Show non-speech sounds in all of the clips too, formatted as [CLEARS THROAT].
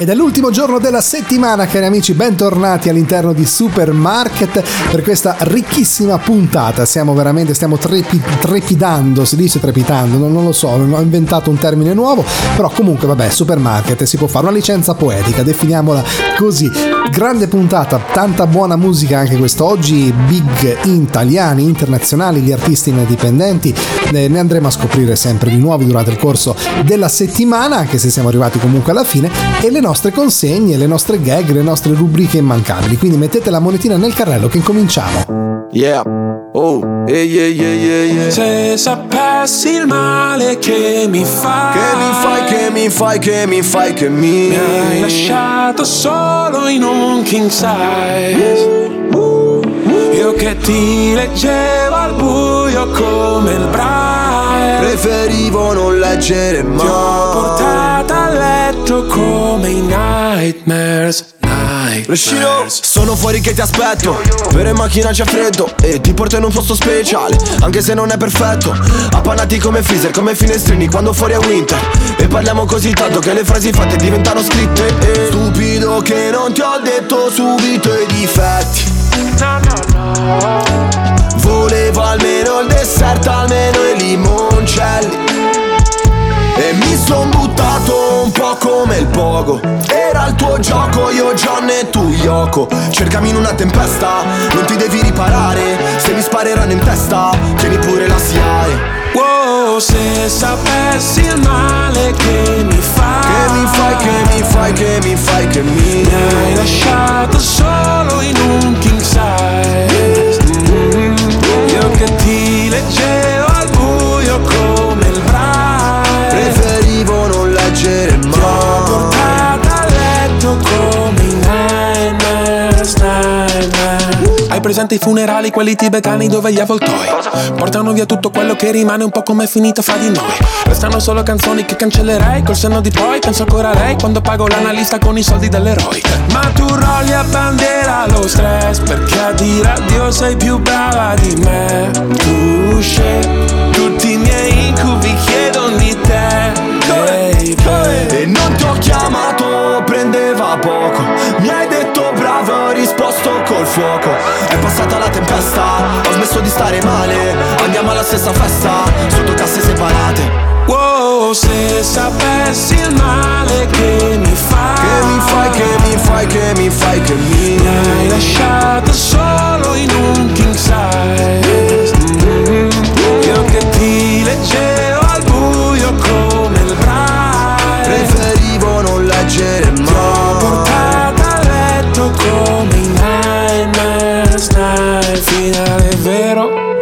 Ed è l'ultimo giorno della settimana, cari amici, bentornati all'interno di Supermarket per questa ricchissima puntata. Siamo veramente, stiamo trepi, trepidando, si dice trepidando, non, non, lo so, non ho inventato un termine nuovo, però comunque vabbè, Supermarket si può fare una licenza poetica, definiamola così. Grande puntata, tanta buona musica anche quest'oggi, big italiani, internazionali, gli artisti indipendenti, eh, ne andremo a scoprire sempre di nuovi durante il corso della settimana, anche se siamo arrivati comunque alla fine, e le nostre consegne, le nostre gag, le nostre rubriche immancabili. Quindi mettete la monetina nel carrello che incominciamo. Yeah. Oh, yeah, yeah, yeah, yeah. Se sapessi il male che mi fai, che mi fai, che mi fai, che mi fai, che mi, mi hai lasciato solo in un king size. Io che ti leggevo al buio come il braille. Preferivo non leggere mai. Ti ho portata a letto come i nightmares. Rescino, sono fuori che ti aspetto. Per in macchina c'è freddo E ti porto in un posto speciale Anche se non è perfetto. Appannati come freezer, come finestrini Quando fuori è winter. E parliamo così tanto che le frasi fatte diventano scritte. E Stupido che non ti ho detto subito i difetti No, no, no Volevo almeno il dessert, almeno i limoncelli. E mi son buttato un po' come il pogo. Era il tuo gioco, io John e tu Yoko. Cercami in una tempesta, non ti devi riparare. Se mi spareranno in testa, tieni pure la SIAE Wow, se sapessi il male che mi fai Che mi fai, che mi fai, che mi fai, che mi Mi hai lasciato solo in un leggere mai. Ti ho portata a letto come i nightmares, nightmares Hai presente i funerali, quelli tibetani dove gli avvoltoi Portano via tutto quello che rimane un po' come è finita fra di noi. Restano solo canzoni che cancellerei Col senno di poi penso ancora a lei Quando pago l'analista con i soldi dell'eroe. Ma tu rolli a bandiera lo stress Perché a dire addio sei più brava di me. Tu scegli tutti i miei incubi chiedono fuoco È passata la tempesta, ho smesso di stare male. Andiamo alla stessa festa, sotto casse separate. Wow, se sapessi il male che mi fai Che mi fai, che mi fai, che mi fai, che mi Mi hai lasciato solo in un king size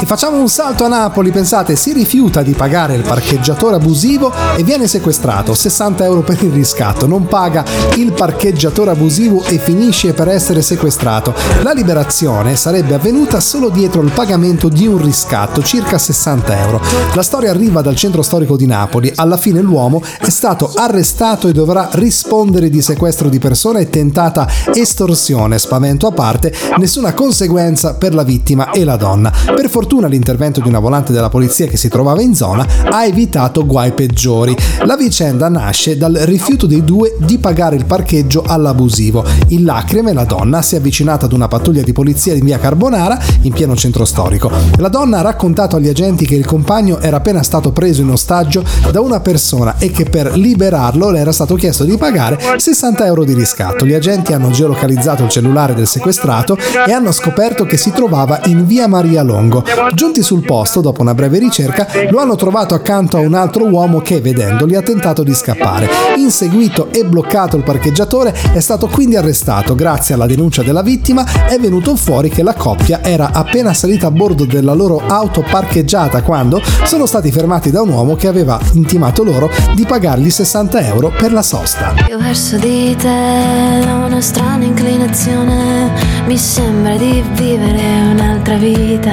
E facciamo un salto a Napoli, pensate, si rifiuta di pagare il parcheggiatore abusivo e viene sequestrato, 60 euro per il riscatto, non paga. Il parcheggiatore abusivo e finisce per essere sequestrato. La liberazione sarebbe avvenuta solo dietro il pagamento di un riscatto, circa 60 euro. La storia arriva dal centro storico di Napoli, alla fine l'uomo è stato arrestato e dovrà rispondere di sequestro di persone e tentata estorsione, spavento a parte, nessuna conseguenza per la vittima e la donna. Per fortuna l'intervento di una volante della polizia che si trovava in zona ha evitato guai peggiori. La vicenda nasce dal rifiuto dei due di pagare il parcheggio all'abusivo. In lacrime la donna si è avvicinata ad una pattuglia di polizia in via Carbonara, in pieno centro storico. La donna ha raccontato agli agenti che il compagno era appena stato preso in ostaggio da una persona e che per liberarlo le era stato chiesto di pagare 60 euro di riscatto. Gli agenti hanno geolocalizzato il cellulare del sequestrato e hanno scoperto che si trovava in via Maria Longo. Giunti sul posto, dopo una breve ricerca, lo hanno trovato accanto a un altro uomo che, vedendoli, ha tentato di scappare. Inseguito e bloccato il parcheggiatore, è stato quindi arrestato. Grazie alla denuncia della vittima è venuto fuori che la coppia era appena salita a bordo della loro auto parcheggiata quando sono stati fermati da un uomo che aveva intimato loro di pagargli 60 euro per la sosta. Io verso di te ho una strana inclinazione, mi sembra di vivere un'altra vita.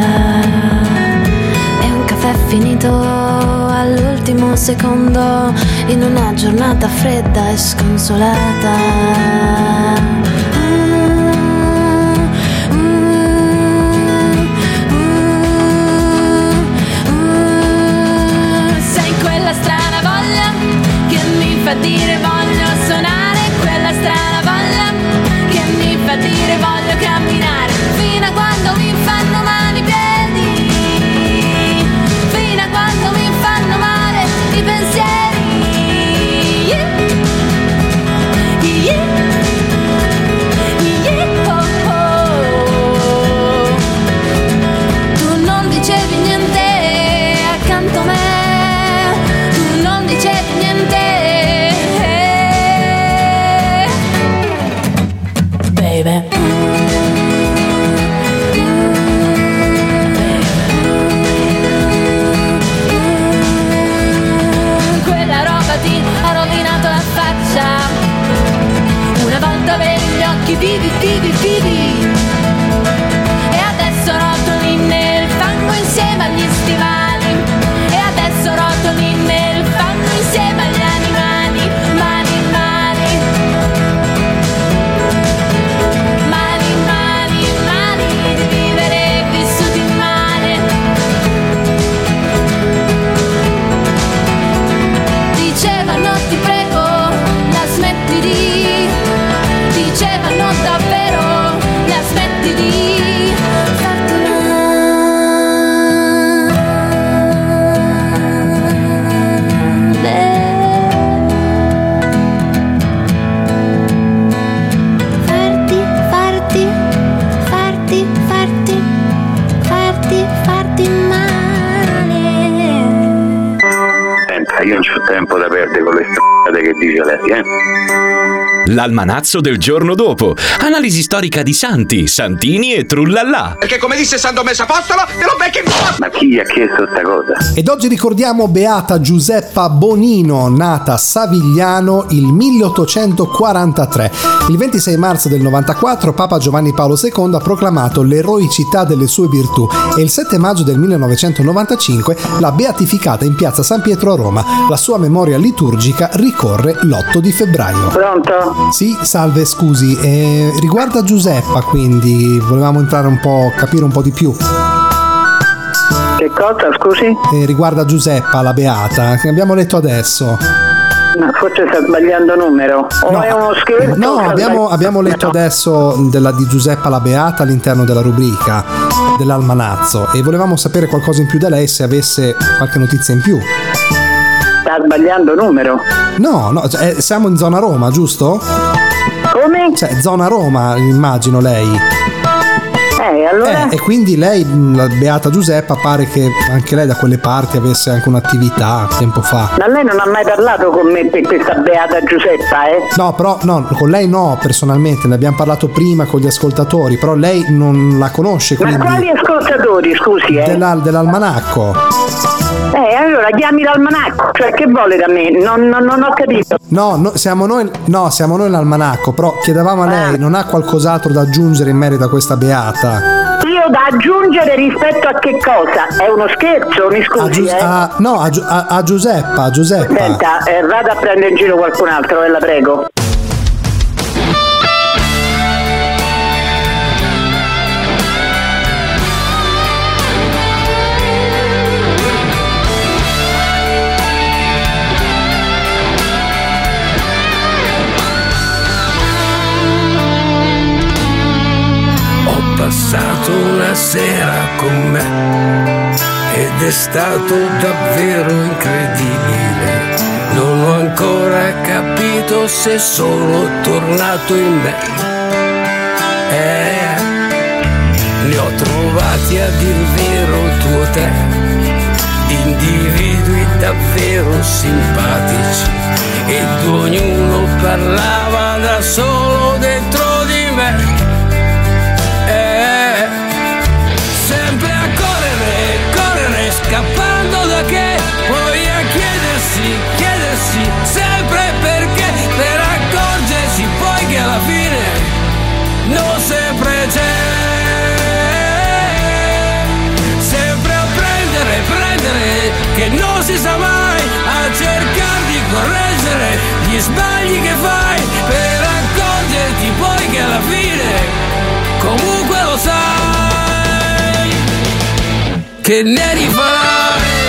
È un caffè finito all'ultimo secondo in una giornata fredda e sconsolata. Dire voglio suonare quella strana mi fa dire voglio camminare fino a quando gli occhi vivi, dice lei, eh? L'almanazzo del giorno dopo. Analisi storica di santi, santini e trullallà. Perché come disse San Tommaso Apostolo, te lo becchi in! Ma chi gli ha chiesto sta cosa? Ed oggi ricordiamo Beata Giuseppa Bonino, nata a Savigliano il 1843. Il 26 marzo del 94 Papa Giovanni Paolo II ha proclamato l'eroicità delle sue virtù e il 7 maggio del 1995 l'ha beatificata in piazza San Pietro a Roma. La sua memoria liturgica ricorre l'8 di febbraio. Pronto? Sì, salve, scusi, eh, riguarda Giuseppa quindi volevamo entrare un po', capire un po' di più. Che cosa, scusi? Eh, riguarda Giuseppa, la Beata, che abbiamo letto adesso. Forse sta sbagliando numero. O No, è uno scherzo? No, abbiamo, abbiamo letto No. adesso della, di Giuseppa la Beata all'interno della rubrica dell'almanazzo e volevamo sapere qualcosa in più da lei se avesse qualche notizia in più. Sta sbagliando numero. No, no, cioè, eh, siamo in zona Roma, giusto? Come? Cioè, zona Roma, immagino lei. Eh, allora? Eh, e quindi lei, la Beata Giuseppa, pare che anche lei da quelle parti avesse anche un'attività tempo fa. Ma lei non ha mai parlato con me per questa beata Giuseppa, eh? No, però no, con lei no, personalmente, ne abbiamo parlato prima con gli ascoltatori, però lei non la conosce, Ma quindi... quali ascoltatori, scusi, eh? della- dell'almanacco. Eh, allora chiami l'almanacco, cioè che vuole da me? Non, non- non ho capito. No, no, siamo noi, no, siamo noi l'almanacco, però chiedevamo a lei, non ha qualcos'altro da aggiungere in merito a questa beata? Io da aggiungere rispetto a che cosa? È uno scherzo, mi A scusi, Gius- eh? a- no, a, Giu- a- a Giuseppa, a Giuseppa. Senta, eh, vada a prendere in giro qualcun altro, eh, la prego. Passato una sera con me ed è stato davvero incredibile. Non ho ancora capito se sono tornato in me. Eh, ne ho trovati a dir vero due o tre individui davvero simpatici ed ognuno parlava da solo sa mai, a cercare di correggere gli sbagli che fai, per accorgerti poi che alla fine comunque lo sai, che ne rifarai.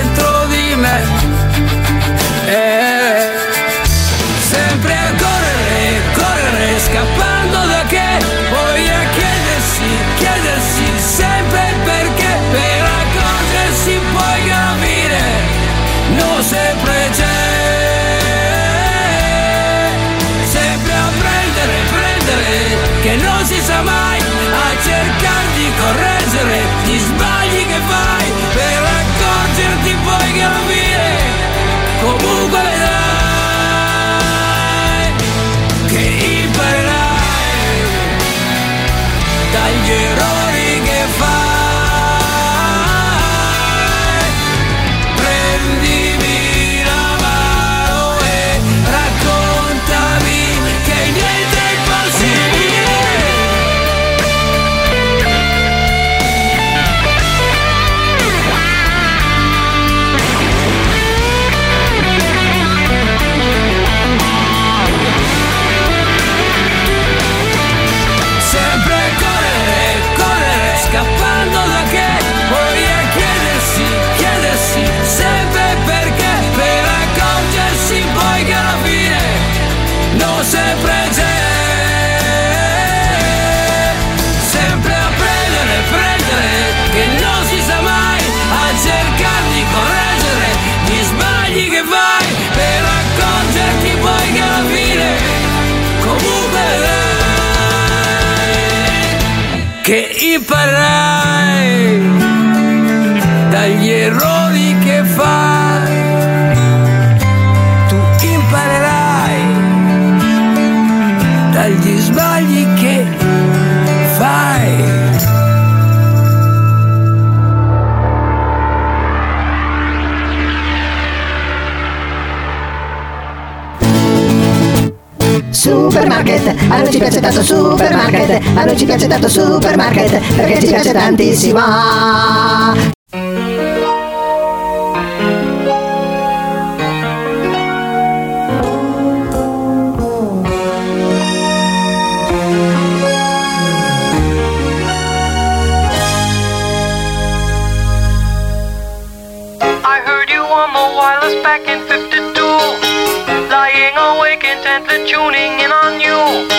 sempre c'è. Sempre a prendere, prendere, che non si sa mai, a cercare di correggere gli sbagli che fai, per accorgerti poi che alla fine comunque che imparerai a noi ci piace tanto supermarket, a noi ci piace tanto supermarket, perché ci piace tantissimo. Back in 52. Lying awake intently tuning in on you.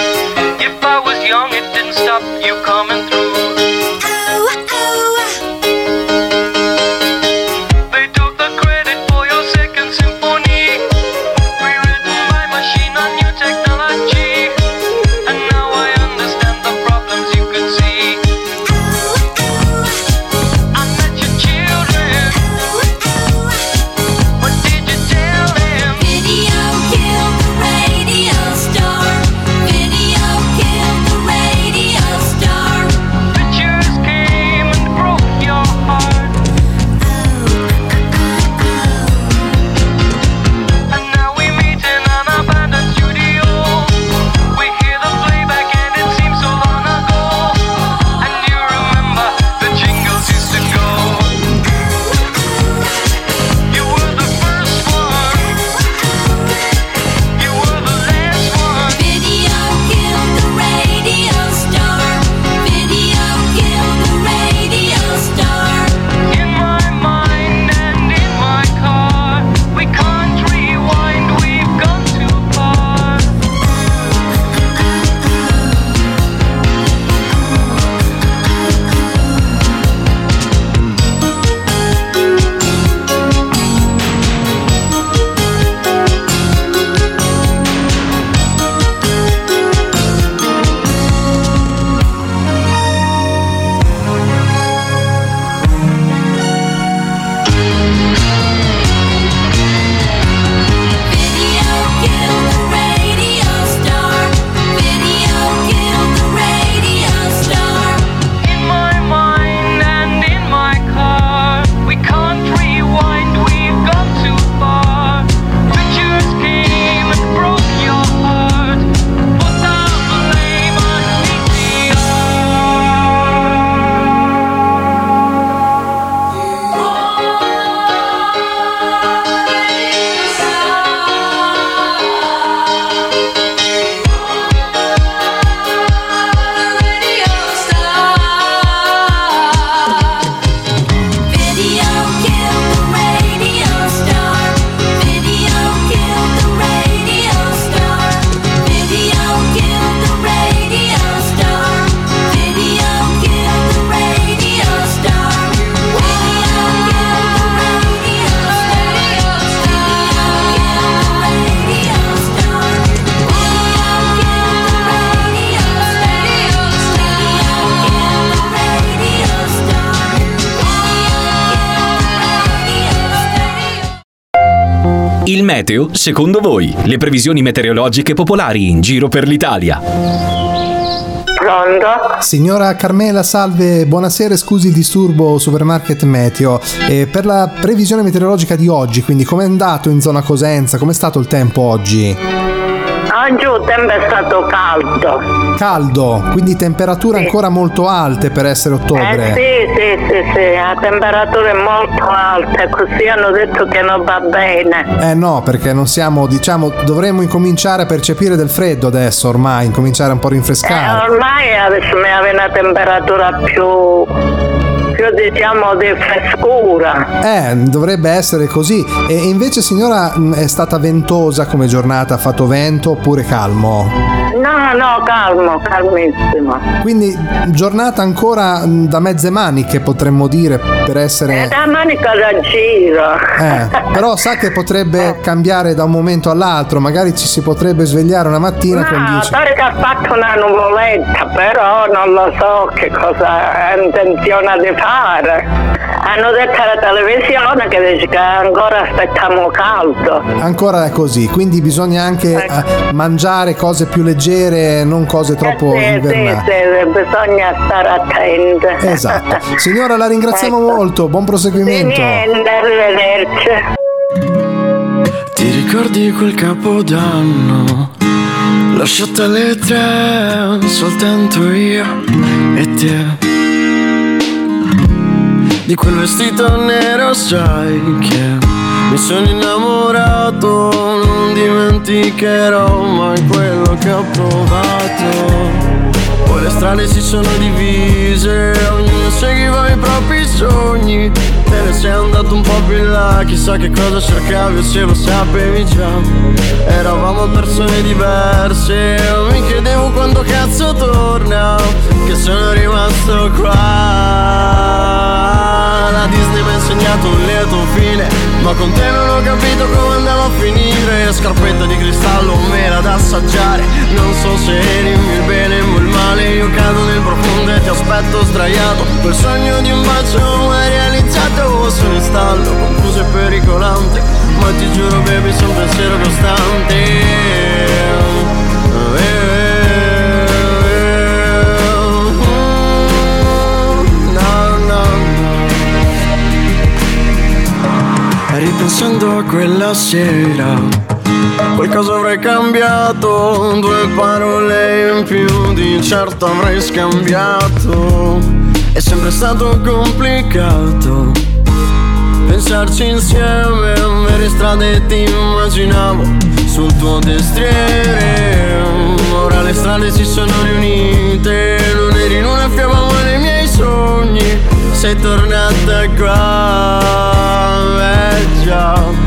Il meteo, secondo voi, le previsioni meteorologiche popolari in giro per l'Italia. Pronto? Signora Carmela, salve, buonasera, scusi il disturbo Supermarket Meteo. Eh, per la previsione meteorologica di oggi, quindi com'è andato in zona Cosenza? Com'è stato il tempo oggi? Oggi il tempo è stato caldo. Caldo, quindi temperature ancora molto alte per essere Eh ottobre. sì, sì, sì, sì, la temperatura è molto alta, così hanno detto che non va bene. Eh no, perché non siamo, diciamo, dovremmo incominciare a percepire del freddo adesso ormai, incominciare un po' a Eh, rinfrescare. ormai adesso mi aveva una temperatura più, più diciamo di frescura. Eh, dovrebbe essere così. E invece signora mh, è stata ventosa come giornata, ha fatto vento oppure calmo? No, no, calmo, calmissimo. Quindi giornata ancora mh, da mezze maniche potremmo dire per essere... da manica da giro. Eh, [LAUGHS] però sa che potrebbe cambiare da un momento all'altro, magari ci si potrebbe svegliare una mattina con No, 10... pare che ha fatto una nuvoletta, però non lo so che cosa ha intenzione di fare. Hanno detto alla televisione che dice che ancora aspettiamo caldo. Ancora è così, quindi bisogna anche eh, mangiare cose più leggere, non cose troppo Sì, sì, invernali. sì, bisogna stare attente. Esatto. Signora, la ringraziamo molto, buon proseguimento. niente, arrivederci. Ti ricordi quel capodanno? Lasciate alle tre, soltanto io e te. Di quel vestito nero sai che mi sono innamorato, non dimenticherò mai quello che ho provato. Poi le strade si sono divise, ognuno seguiva i propri sogni. Te ne sei andato un po' più in là, chissà che cosa cercavi o se lo sapevi già. Eravamo persone diverse, mi chiedevo quando cazzo torna, che sono rimasto qua. La Disney mi ha insegnato un lieto fine, ma con te non ho capito come andava a finire. Scarpetta di cristallo, mela da assaggiare, non so se eri il bene o il male. Io cado nel profondo e ti aspetto sdraiato. Quel sogno di un bacio è realizzato, sono in stallo, confuso e pericolante. Ma ti giuro, baby, sono un pensiero costante. Ripensando a quella sera, qualcosa avrei cambiato, due parole in più di certo avrei scambiato. È sempre stato complicato pensarci insieme, per strade ti immaginavo sul tuo destriere. Ora le strade si sono riunite, non eri in una fiamma ma nei miei sogni. Sei tornata qua, eh già.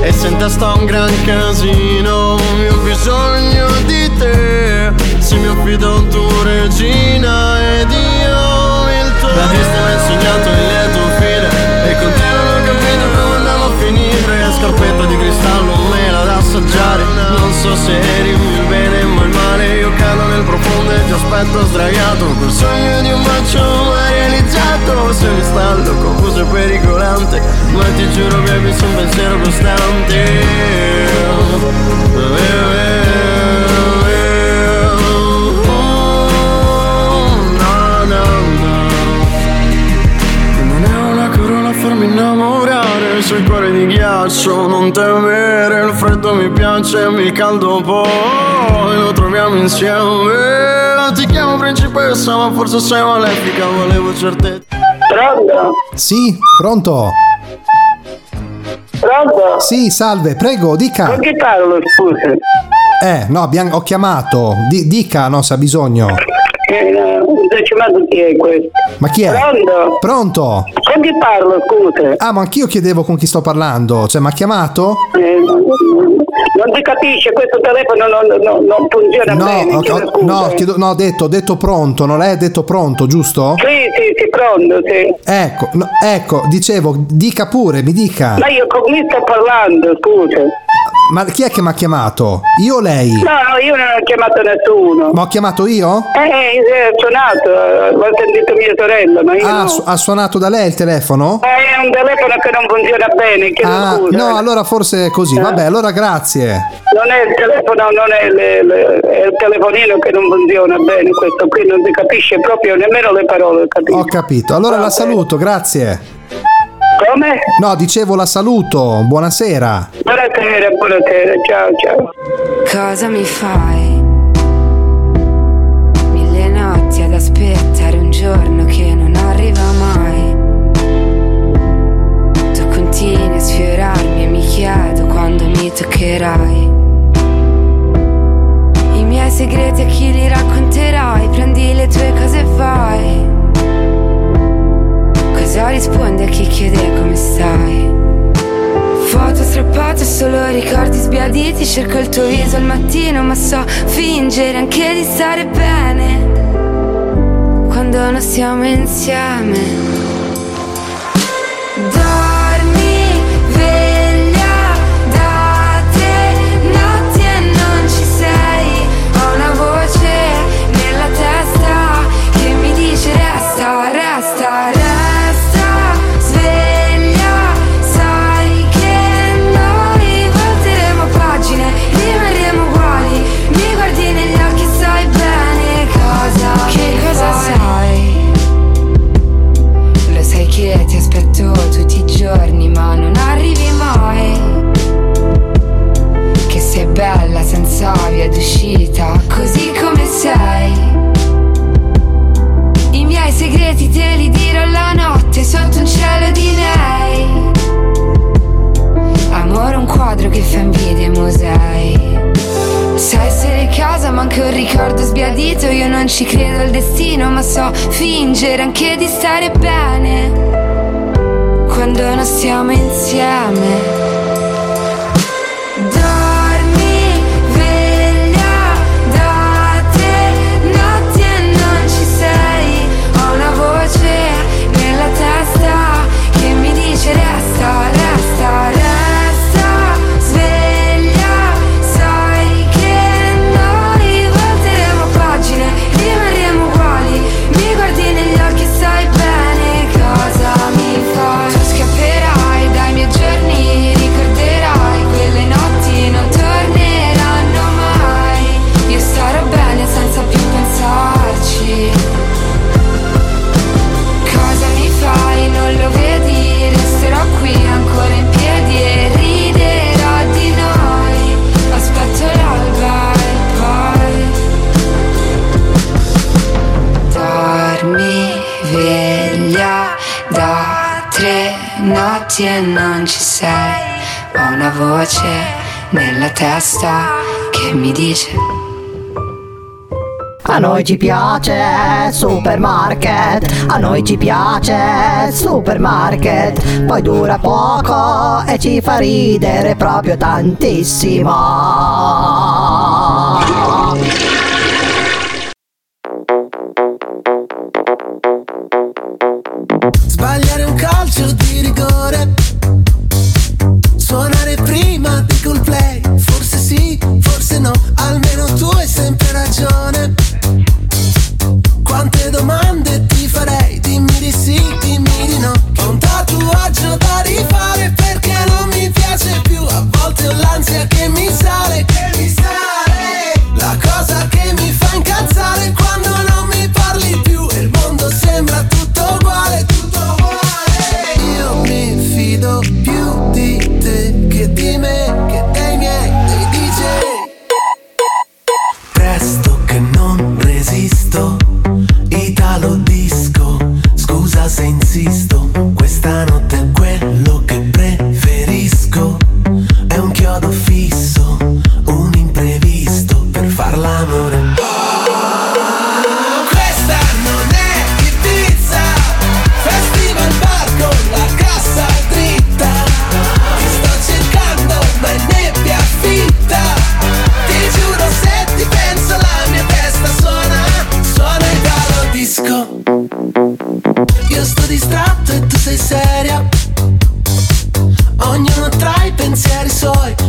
E se in testa un gran casino, io ho bisogno di te. Se mi affido tu regina ed io il tuo. La Disney mi ha insegnato il lieto fine, e con te non ho capito come andava a finire. Scarpetta di cristallo, mela da assaggiare. Non so se eri aspetto sdraiato. Col sogno di un bacio mai realizzato. Sei in stallo, confuso e pericolante. Ma ti giuro, baby, sono un pensiero costante. No, no, no. Non è una corona farmi innamorare Sul cuore di ghiaccio Non temere Il freddo mi piace Il caldo poi Lo troviamo insieme Ti chiamo principessa Ma forse sei malefica Volevo certezza Pronto? Sì, pronto? Pronto? Sì, salve, prego, dica. Con chi parlo, scusi? Eh, no, abbiamo- ho chiamato. Di- dica, no, se ha bisogno. Eh, chiamato chi è questo. Ma chi è? Pronto? Pronto? Con chi parlo, scusa? Ah, ma anch'io chiedevo con chi sto parlando. Cioè, mi ha chiamato? Eh, non si capisce, questo telefono non, non- non funziona No, bene. ho, chiedo no, chiedo- no, ho detto, detto pronto, non lei ha detto pronto, giusto? Sì, sì, sì, pronto, sì. Ecco, no, ecco, dicevo, dica pure, mi dica. Ma io con chi sto parlando, scusa? Ma chi è che mi ha chiamato? Io o lei? No, no, io non ho chiamato nessuno. Ma ho chiamato io? Eh, eh, ho suonato, eh, l'ho sentito mia sorella, ma io Ah, no. su- ha suonato da lei il telefono? Eh, è un telefono che non funziona bene, chiedo Ah, no, allora forse è così. Vabbè, allora grazie. Non è il telefono, non è, le- le- è il telefonino che non funziona bene, questo qui non si capisce proprio nemmeno le parole, capito? Ho capito. Allora la saluto, grazie. Come? No, dicevo la saluto. Buonasera. Buonasera, buonasera, ciao, ciao. Cosa mi fai? Mille notti ad aspettare un giorno che non arriva mai. Tu continui a sfiorarmi e mi chiedo quando mi toccherai. Solo ricordi sbiaditi Cerco il tuo viso al mattino Ma so fingere anche di stare bene. Quando non stiamo insieme ma anche un ricordo sbiadito Io non ci credo al destino ma so fingere anche di stare bene. Quando non stiamo insieme testa che mi dice? A noi ci piace supermarket, a noi ci piace supermarket, poi dura poco e ci fa ridere proprio tantissimo. Sbagliare un calcio di rigore pensieri suoi.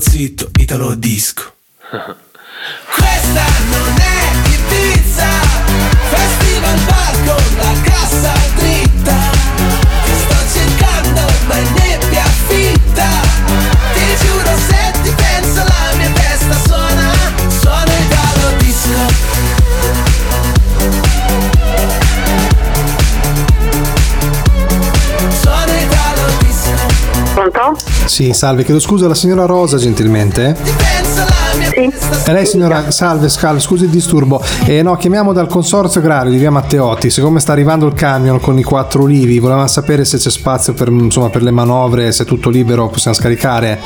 Zitto Sì, salve, chiedo scusa alla signora Rosa gentilmente. Sì. E lei signora, salve, salve, scusi il disturbo. Eh, no, chiamiamo dal consorzio agrario di via Matteotti. Siccome sta arrivando il camion con i quattro ulivi, volevamo sapere se c'è spazio per, insomma, per le manovre, se è tutto libero, possiamo scaricare.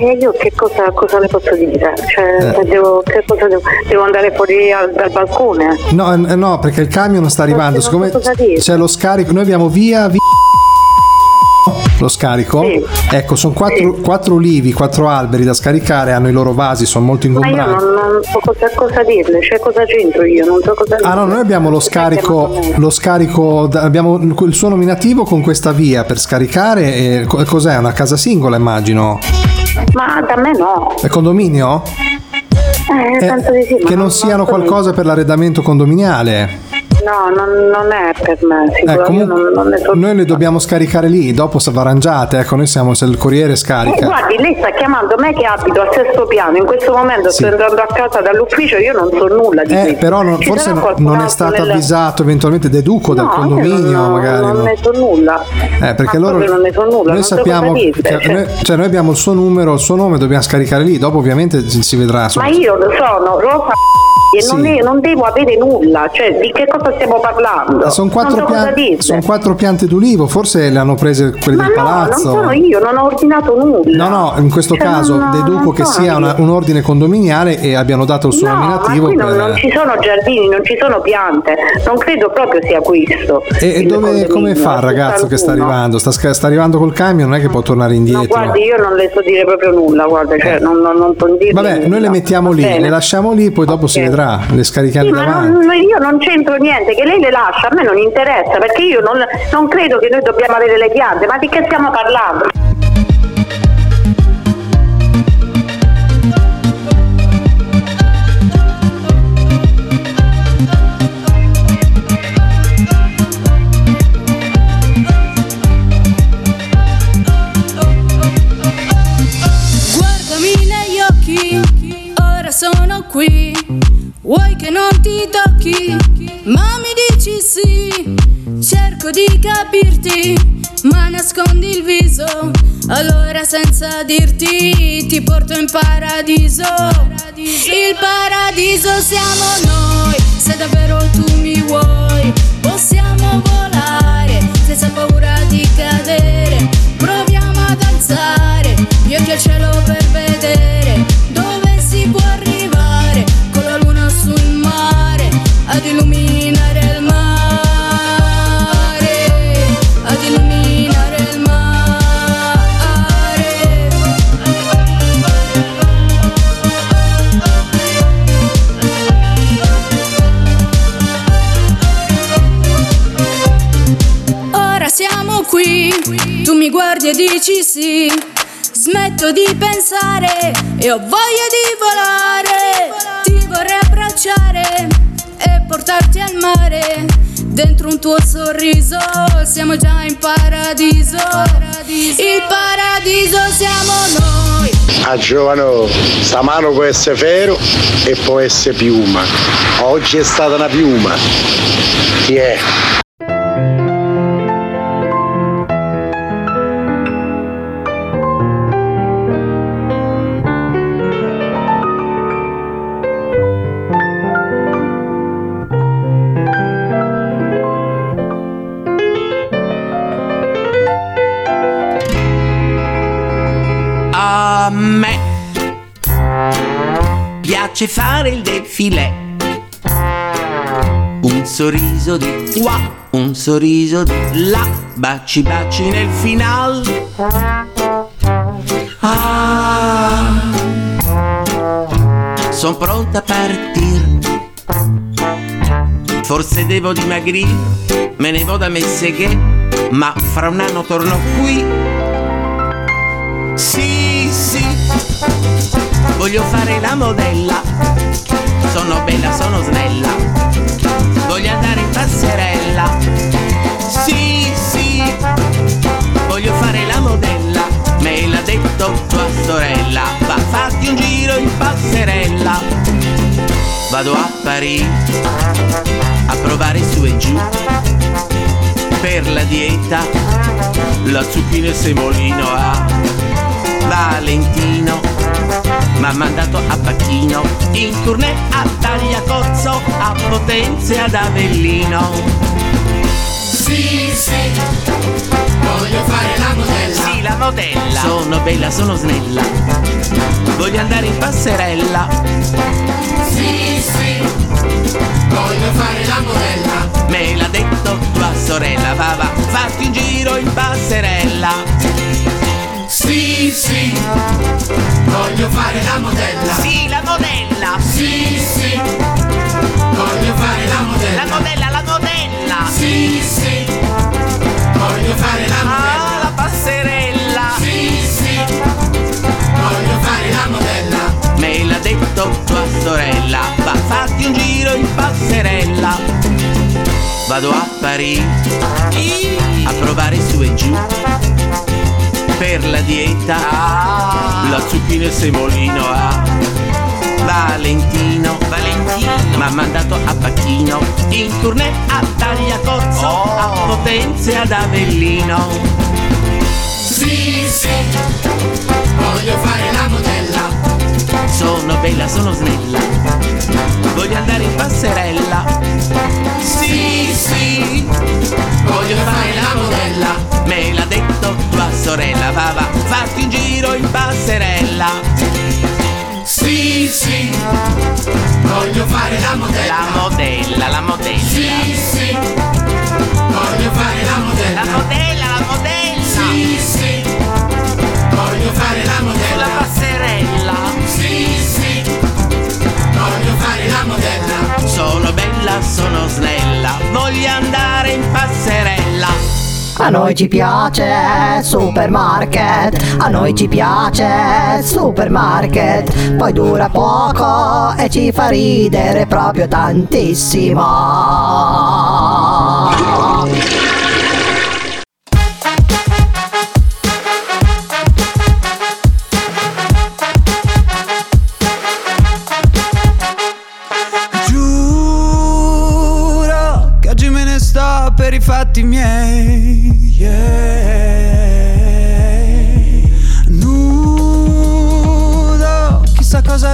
E io che cosa, cosa le posso dire? Cioè, Eh. devo, che cosa devo, devo andare fuori al- dal balcone? No, eh, no, perché il camion sta arrivando. Siccome c'è lo scarico, noi abbiamo via, via lo scarico. Ecco, sono quattro, quattro ulivi, quattro alberi da scaricare, hanno i loro vasi, sono molto Ma io ingombrati. non, non so cosa, cosa dirle, cioè cosa c'entro io, non so cosa Ah no, noi abbiamo lo scarico, lo scarico, abbiamo il suo nominativo con questa via per scaricare. E co- cos'è? Una casa singola immagino? Ma da me no. È condominio? Eh, di sì, Che non siano qualcosa per l'arredamento condominiale. No, non, non è per me, Eh, sicuro, comunque, non, non ne so. noi le dobbiamo scaricare lì, dopo se va arrangiate, ecco, noi siamo se il corriere Eh, scarica. guardi, lei sta chiamando me che abito al sesto piano, in questo momento Sì. sto entrando a casa dall'ufficio, io non so nulla di Eh, questo. però non- forse non è stato nel- avvisato, eventualmente deduco dal No, io condominio, non, magari. non no? ne so nulla. Eh, perché Ma loro non ne so nulla, noi non sappiamo dirle, che- cioè. noi, cioè noi abbiamo il suo numero, il suo nome, dobbiamo scaricare lì, dopo ovviamente si, vedrà. Ma io sono Rosa e non, Sì. è- non devo avere nulla, cioè di che cosa stiamo parlando? sono non quattro, so pian- son quattro piante d'ulivo, forse le hanno prese quelle Ma del no, palazzo. non sono io, non ho ordinato nulla. No, no, in questo Cioè, caso non- deduco non che sia una- un ordine condominiale e abbiano dato il suo No, ma nominativo per... non, non ci sono giardini, non ci sono piante, non credo proprio sia questo. E, e dove, come fa il a ragazzo che sta 61. arrivando? Sta, sta arrivando col camion, non è che può tornare No, indietro. guardi, io non le so dire proprio nulla, guarda, cioè non, non, non so dire Vabbè, noi le nulla. mettiamo lì, le lasciamo lì, poi dopo si Ok. vedrà, le scarichiamo Sì, davanti. non- io non c'entro niente, che lei le lascia, a me non interessa, perché io non, non credo che noi dobbiamo avere le piante, ma di che stiamo parlando? Qui. Vuoi che non ti tocchi? Ma mi dici sì. Cerco di capirti, ma nascondi il viso. Allora senza dirti ti porto in paradiso. Il paradiso siamo noi, se davvero tu mi vuoi. Possiamo volare senza paura di cadere. Proviamo ad alzare gli occhi al cielo per mi guardi e dici sì. Smetto di pensare e ho voglia di volare. Ti vorrei abbracciare e portarti al mare. Dentro un tuo sorriso siamo già in paradiso. Il paradiso siamo noi. A giovano, sta mano può essere ferro e può essere piuma. Oggi è stata una piuma. Chi è? Piace fare il defilé. Un sorriso di qua, un sorriso di là, baci baci nel final. Ah, sono pronta a partire. Forse devo dimagrire, me ne vado a Messeghe, ma fra un anno torno qui. Sì, voglio fare la modella. Sono bella, sono snella. Voglio andare in passerella. Sì, sì, voglio fare la modella. Me l'ha detto tua sorella. Va, fatti un giro in passerella. Vado a Parigi a provare su e giù. Per la dieta, la zucchina e semolino a Valentino m'ha mandato a Pacchino in tournée a Tagliacozzo a Potenza e ad Avellino. Sì, sì, voglio fare la modella. Sì, la modella. Sono bella, sono snella. Voglio andare in passerella. Sì, sì, voglio fare la modella. Me l'ha detto tua sorella Va, va, fatti un giro in passerella Sì, sì, voglio fare la modella. Sì, la modella. Sì, sì, voglio fare la modella. La modella, la modella. Sì, sì, voglio fare la Ah, modella. la passerella. Sì, sì, voglio fare la modella. Me l'ha detto tua sorella. Va, fatti un giro in passerella. Vado a Parigi. A provare su e giù Per la dieta. La zucchina e semolino a Valentino. Valentino. M'ha mandato a Pacchino In tournée a Tagliacozzo A Potenza e ad Avellino. Sì, sì, voglio fare la modella. Sono bella, sono snella. Voglio andare in passerella. Sì, sì. Voglio fare la modella Me l'ha detto tua sorella Va, va, fatti un giro in passerella Sì, sì, voglio fare la modella. La modella, la modella Sì, sì, voglio fare la modella. La modella, la modella Sì, sì, voglio fare la modella. passerella Sì, sì, voglio fare la modella. Sono bella, sono snella Voglio andare in passerella A noi ci piace supermarket, a noi ci piace supermarket, poi dura poco e ci fa ridere proprio tantissimo. Giuro che oggi me ne sto per i fatti miei.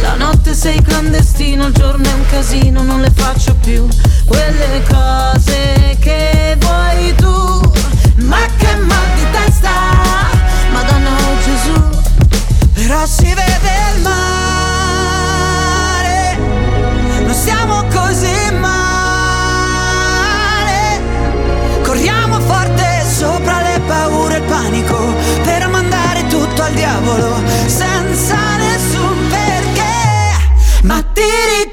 La notte sei clandestino, il giorno è un casino, non le faccio più. Quelle cose che vuoi tu. Ma che mal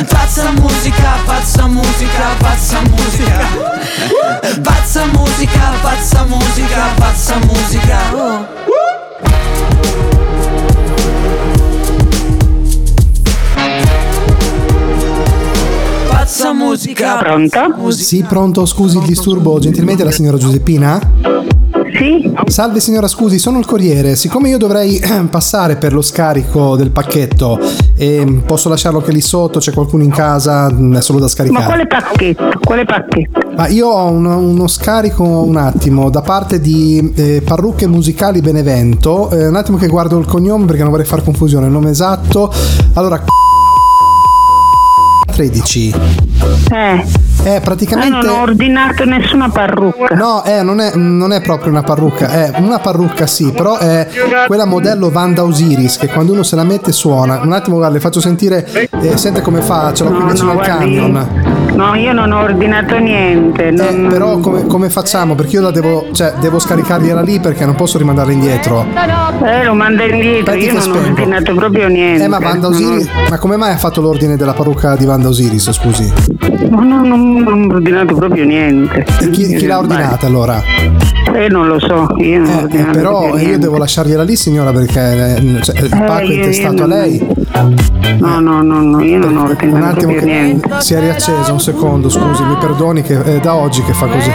Pazza musica, pazza musica, pazza musica. Pazza musica, pazza musica, pazza musica. Oh. Pazza musica. Pronto? Sì, pronto, scusi il disturbo, gentilmente la signora Giuseppina? Sì. Salve signora, scusi, sono il corriere. Siccome io dovrei [CLEARS THROAT] passare per lo scarico del pacchetto e posso lasciarlo che lì sotto, c'è qualcuno in casa, mm, è solo da Ma scaricare. quale pacchetto? Quale pacchetto? Ma io ho uno, uno scarico un attimo da parte di eh, Parrucche Musicali Benevento. Eh, un attimo che guardo il cognome perché non vorrei far confusione. Il nome esatto. Allora, [LAUGHS] 13. Eh. Eh, praticamente. non ho ordinato nessuna parrucca. No, eh, non, è, non è proprio una parrucca, è una parrucca sì, però è quella modello Vanda Osiris che quando uno se la mette suona. Un attimo, guarda, le faccio sentire, eh, sente come fa, ce l'ho qui No, vicino no, al guardi, camion. No, io non ho ordinato niente. Eh, non- però come, come facciamo? Perché io la devo, cioè, devo scaricargliela lì perché non posso rimandarla indietro. Eh, lo manda indietro, Aspetti io non ho spengo. ordinato proprio niente. Eh, ma Vanda Non ho- Osiris, ma come mai ha fatto l'ordine della parrucca di Vanda Osiris, scusi? No, no, non, non ho ordinato proprio niente. Chi, chi l'ha ordinata allora? Eh, non lo so, io non ho Eh, ordinato però io devo lasciargliela lì signora perché eh, cioè, il pacco è io- io intestato a lei. No, no, no, no, io non ho Un ordinato attimo proprio che niente. si è riaccesa, un secondo, scusi, mi perdoni che è da oggi che fa così.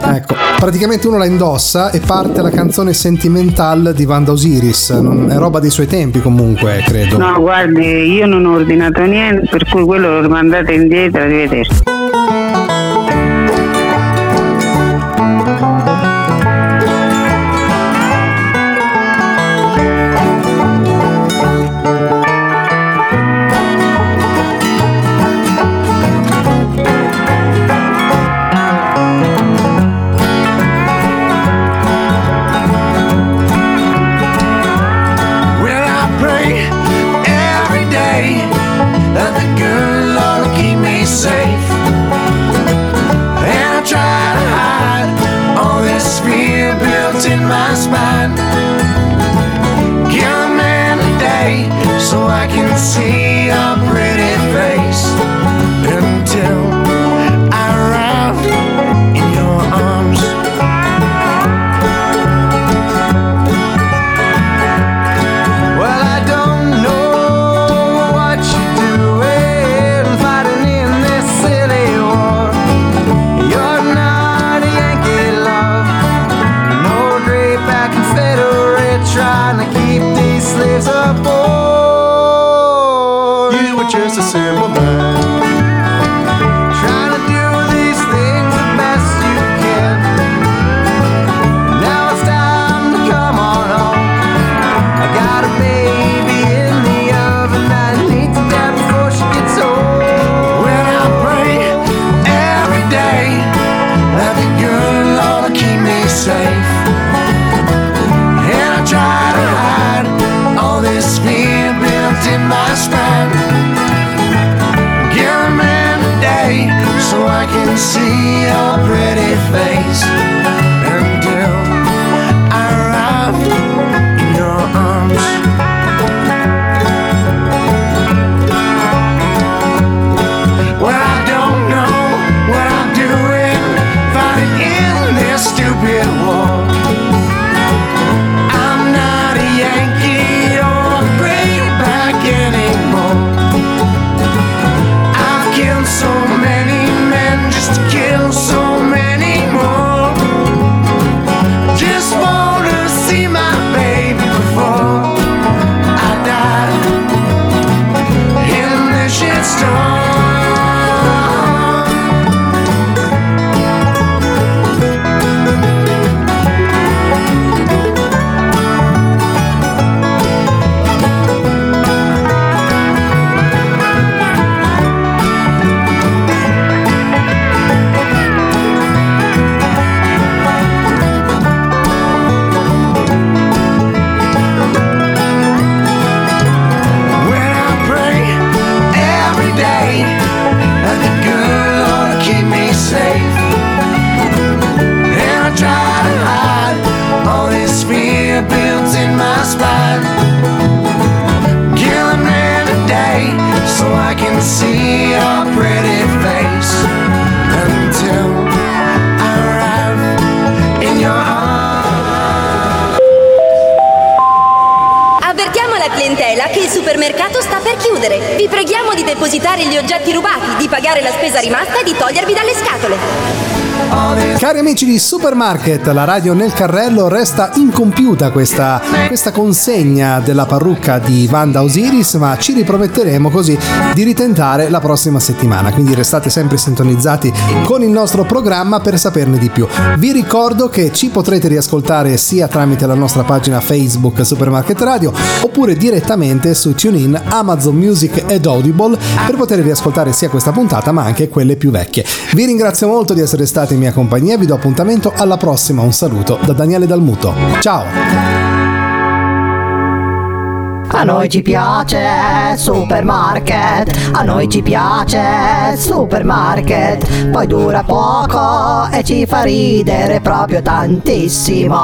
Ecco, praticamente uno la indossa e parte la canzone Sentimental di Vanda Osiris, non- è roba dei suoi tempi comunque, credo. No, guardi, io non ho ordinato niente, per cui quello lo rimandate indietro, arrivederci. Can see your pretty face until I arrive in your arms. Avvertiamo la clientela che il supermercato sta per chiudere. Vi preghiamo di depositare gli oggetti rubati, di pagare la spesa rimasta e di togliervi dalle scatole. Cari amici di Supermarket, la radio nel carrello resta incompiuta questa, questa consegna della parrucca di Wanda Osiris, ma ci riprometteremo così di ritentare la prossima settimana. Quindi restate sempre sintonizzati con il nostro programma per saperne di più. Vi ricordo che ci potrete riascoltare sia tramite la nostra pagina Facebook Supermarket Radio oppure direttamente su TuneIn, Amazon Music ed Audible per poter riascoltare sia questa puntata ma anche quelle più vecchie. Vi ringrazio molto di essere stati in mia compagnia, vi do appuntamento alla prossima. Un saluto da Daniele Dalmuto. Ciao! A noi ci piace supermarket, a noi ci piace supermarket, poi dura poco e ci fa ridere proprio tantissimo.